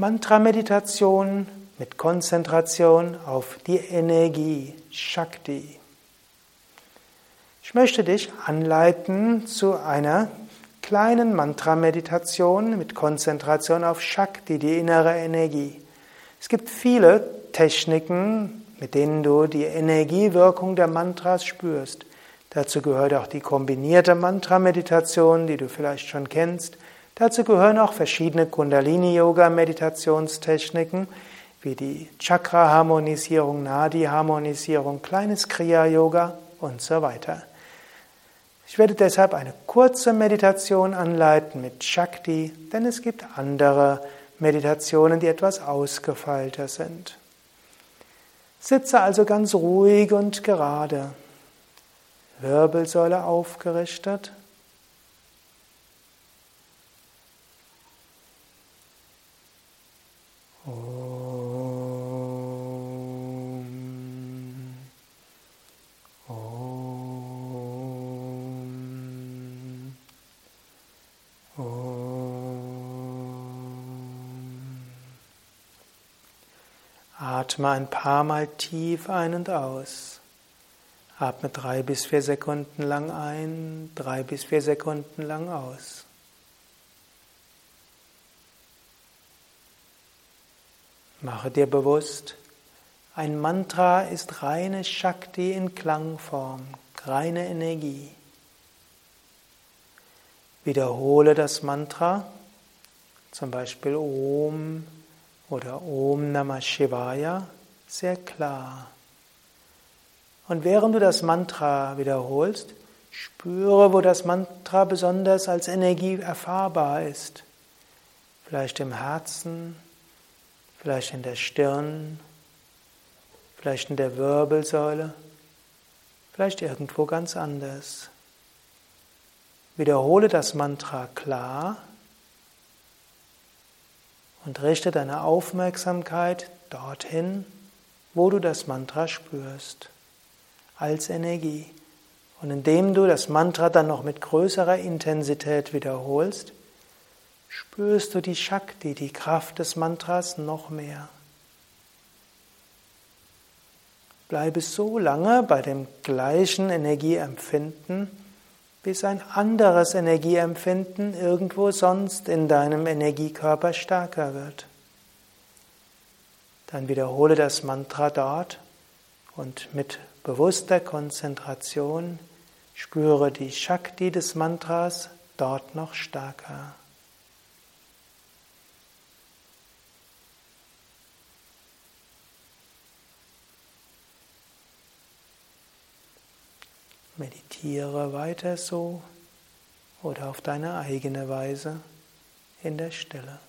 Mantra-Meditation mit Konzentration auf die Energie, Shakti. Ich möchte dich anleiten zu einer kleinen Mantra-Meditation mit Konzentration auf Shakti, die innere Energie. Es gibt viele Techniken, mit denen du die Energiewirkung der Mantras spürst. Dazu gehört auch die kombinierte Mantra-Meditation, die du vielleicht schon kennst. Dazu gehören auch verschiedene Kundalini-Yoga-Meditationstechniken, wie die Chakra-Harmonisierung, Nadi-Harmonisierung, kleines Kriya-Yoga und so weiter. Ich werde deshalb eine kurze Meditation anleiten mit Shakti, denn es gibt andere Meditationen, die etwas ausgefeilter sind. Sitze also ganz ruhig und gerade, Wirbelsäule aufgerichtet. Atme ein paar Mal tief ein und aus. Atme drei bis vier Sekunden lang ein, drei bis vier Sekunden lang aus. Mache dir bewusst, ein Mantra ist reine Shakti in Klangform, reine Energie. Wiederhole das Mantra, zum Beispiel Om oder Om Namah Shivaya sehr klar. Und während du das Mantra wiederholst, spüre, wo das Mantra besonders als Energie erfahrbar ist. Vielleicht im Herzen, vielleicht in der Stirn, vielleicht in der Wirbelsäule, vielleicht irgendwo ganz anders. Wiederhole das Mantra klar und richte deine Aufmerksamkeit dorthin, wo du das Mantra spürst, als Energie. Und indem du das Mantra dann noch mit größerer Intensität wiederholst, spürst du die Shakti, die Kraft des Mantras noch mehr. Bleibe so lange bei dem gleichen Energieempfinden, bis ein anderes Energieempfinden irgendwo sonst in deinem Energiekörper stärker wird. Dann wiederhole das Mantra dort und mit bewusster Konzentration spüre die Shakti des Mantras dort noch stärker. Meditiere weiter so oder auf deine eigene Weise in der Stille.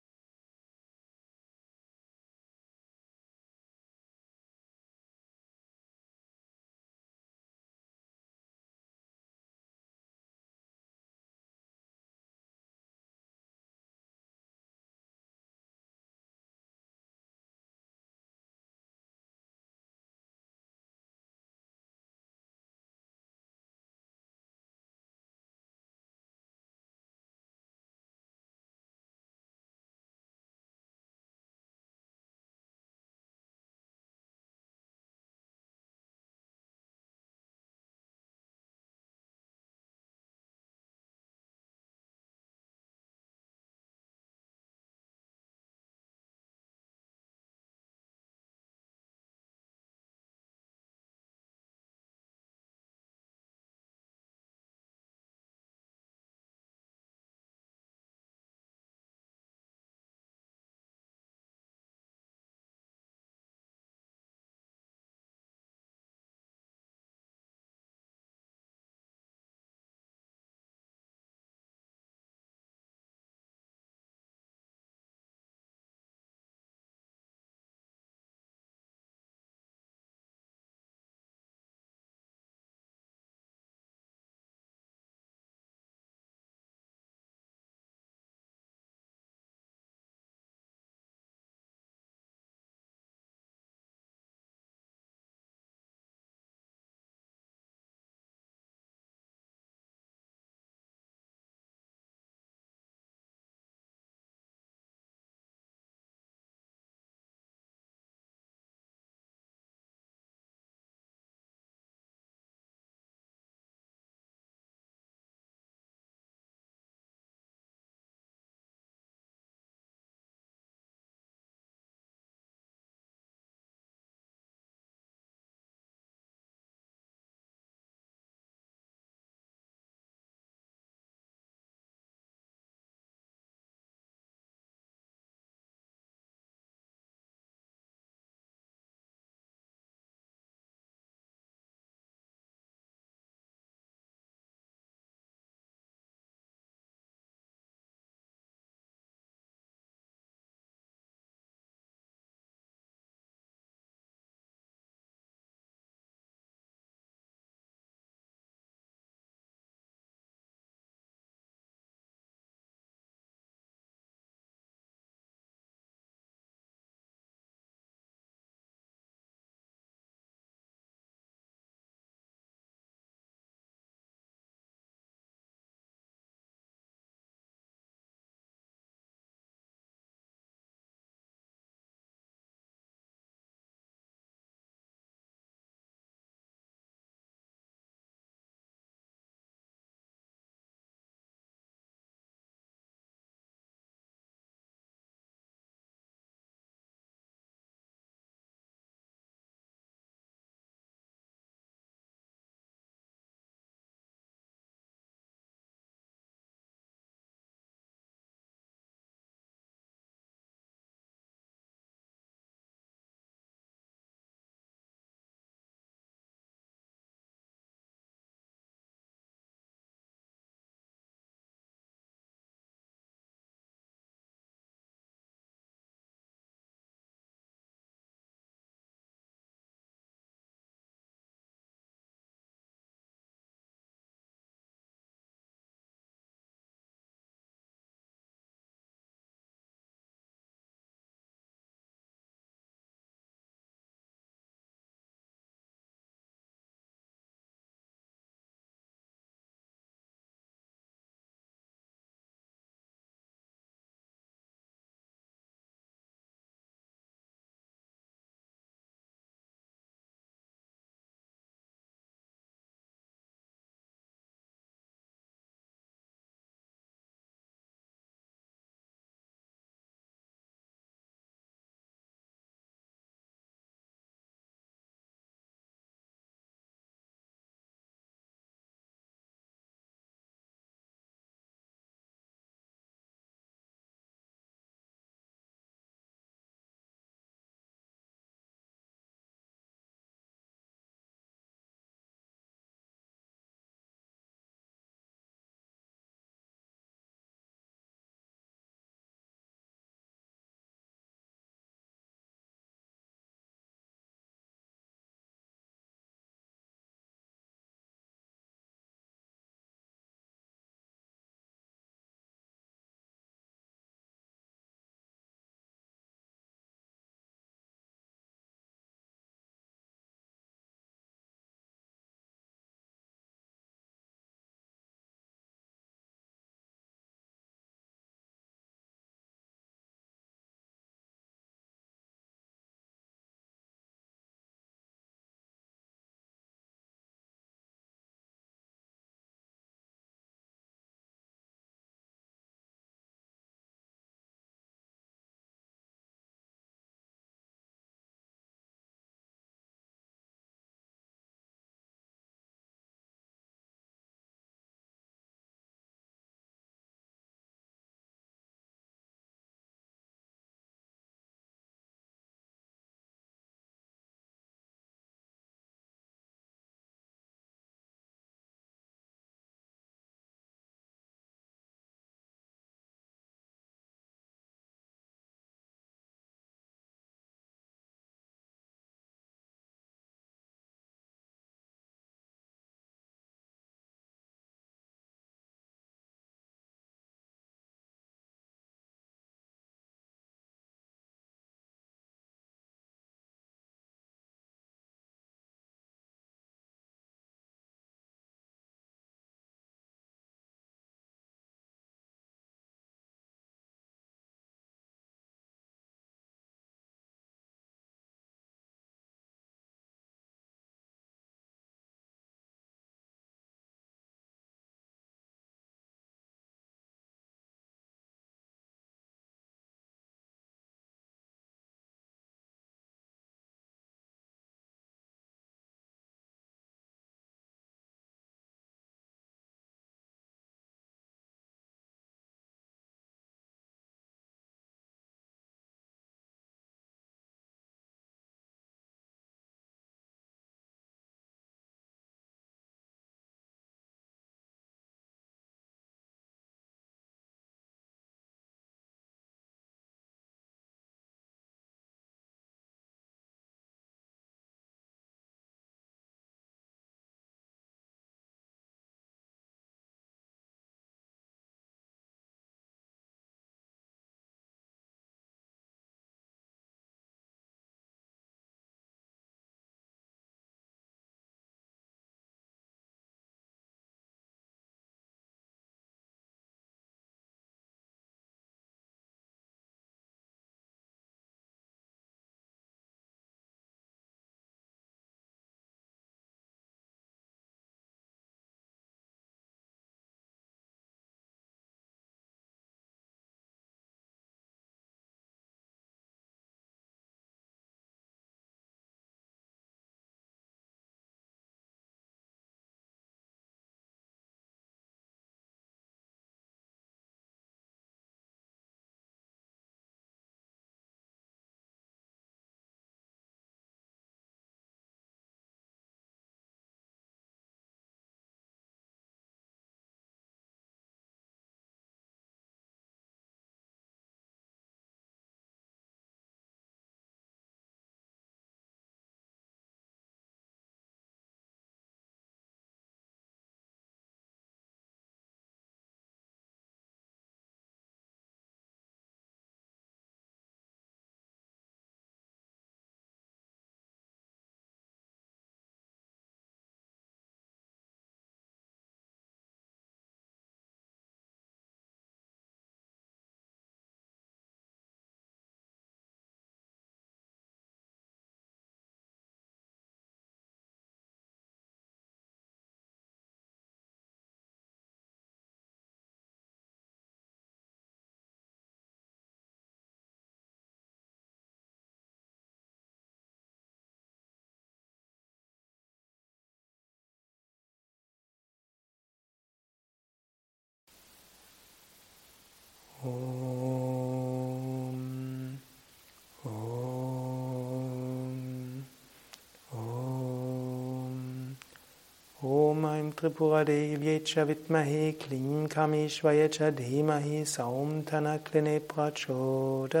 Tripuradevyai cha vitmahe klim kamishvaya cha dhimahi saum tanakline prachodayat.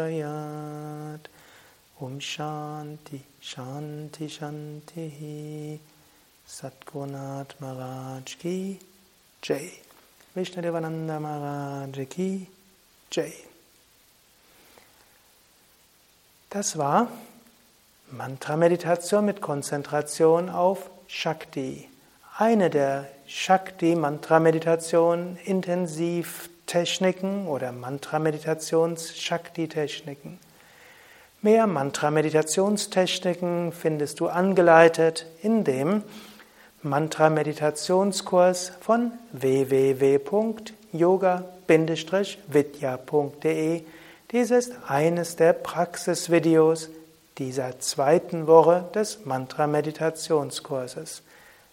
Om Shanti, Shanti, Shanti. Satgurunath Maharaj ki Jai. Vishnadevananda Maharaj ki Jai. Das war Mantra-Meditation mit Konzentration auf Shakti. Eine der Shakti-Mantra-Meditation, Intensivtechniken oder Mantra-Meditations-Shakti-Techniken. Mehr Mantra-Meditationstechniken findest du angeleitet in dem Mantra-Meditationskurs von www.yoga-vidya.de. Dies ist eines der Praxisvideos dieser zweiten Woche des Mantra-Meditationskurses.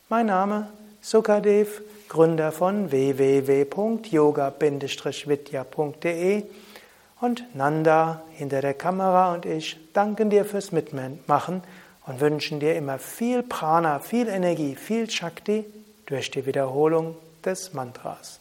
Mein Name Sukadev, Gründer von www.yoga-vidya.de und Nanda hinter der Kamera und ich danken dir fürs Mitmachen und wünschen dir immer viel Prana, viel Energie, viel Shakti durch die Wiederholung des Mantras.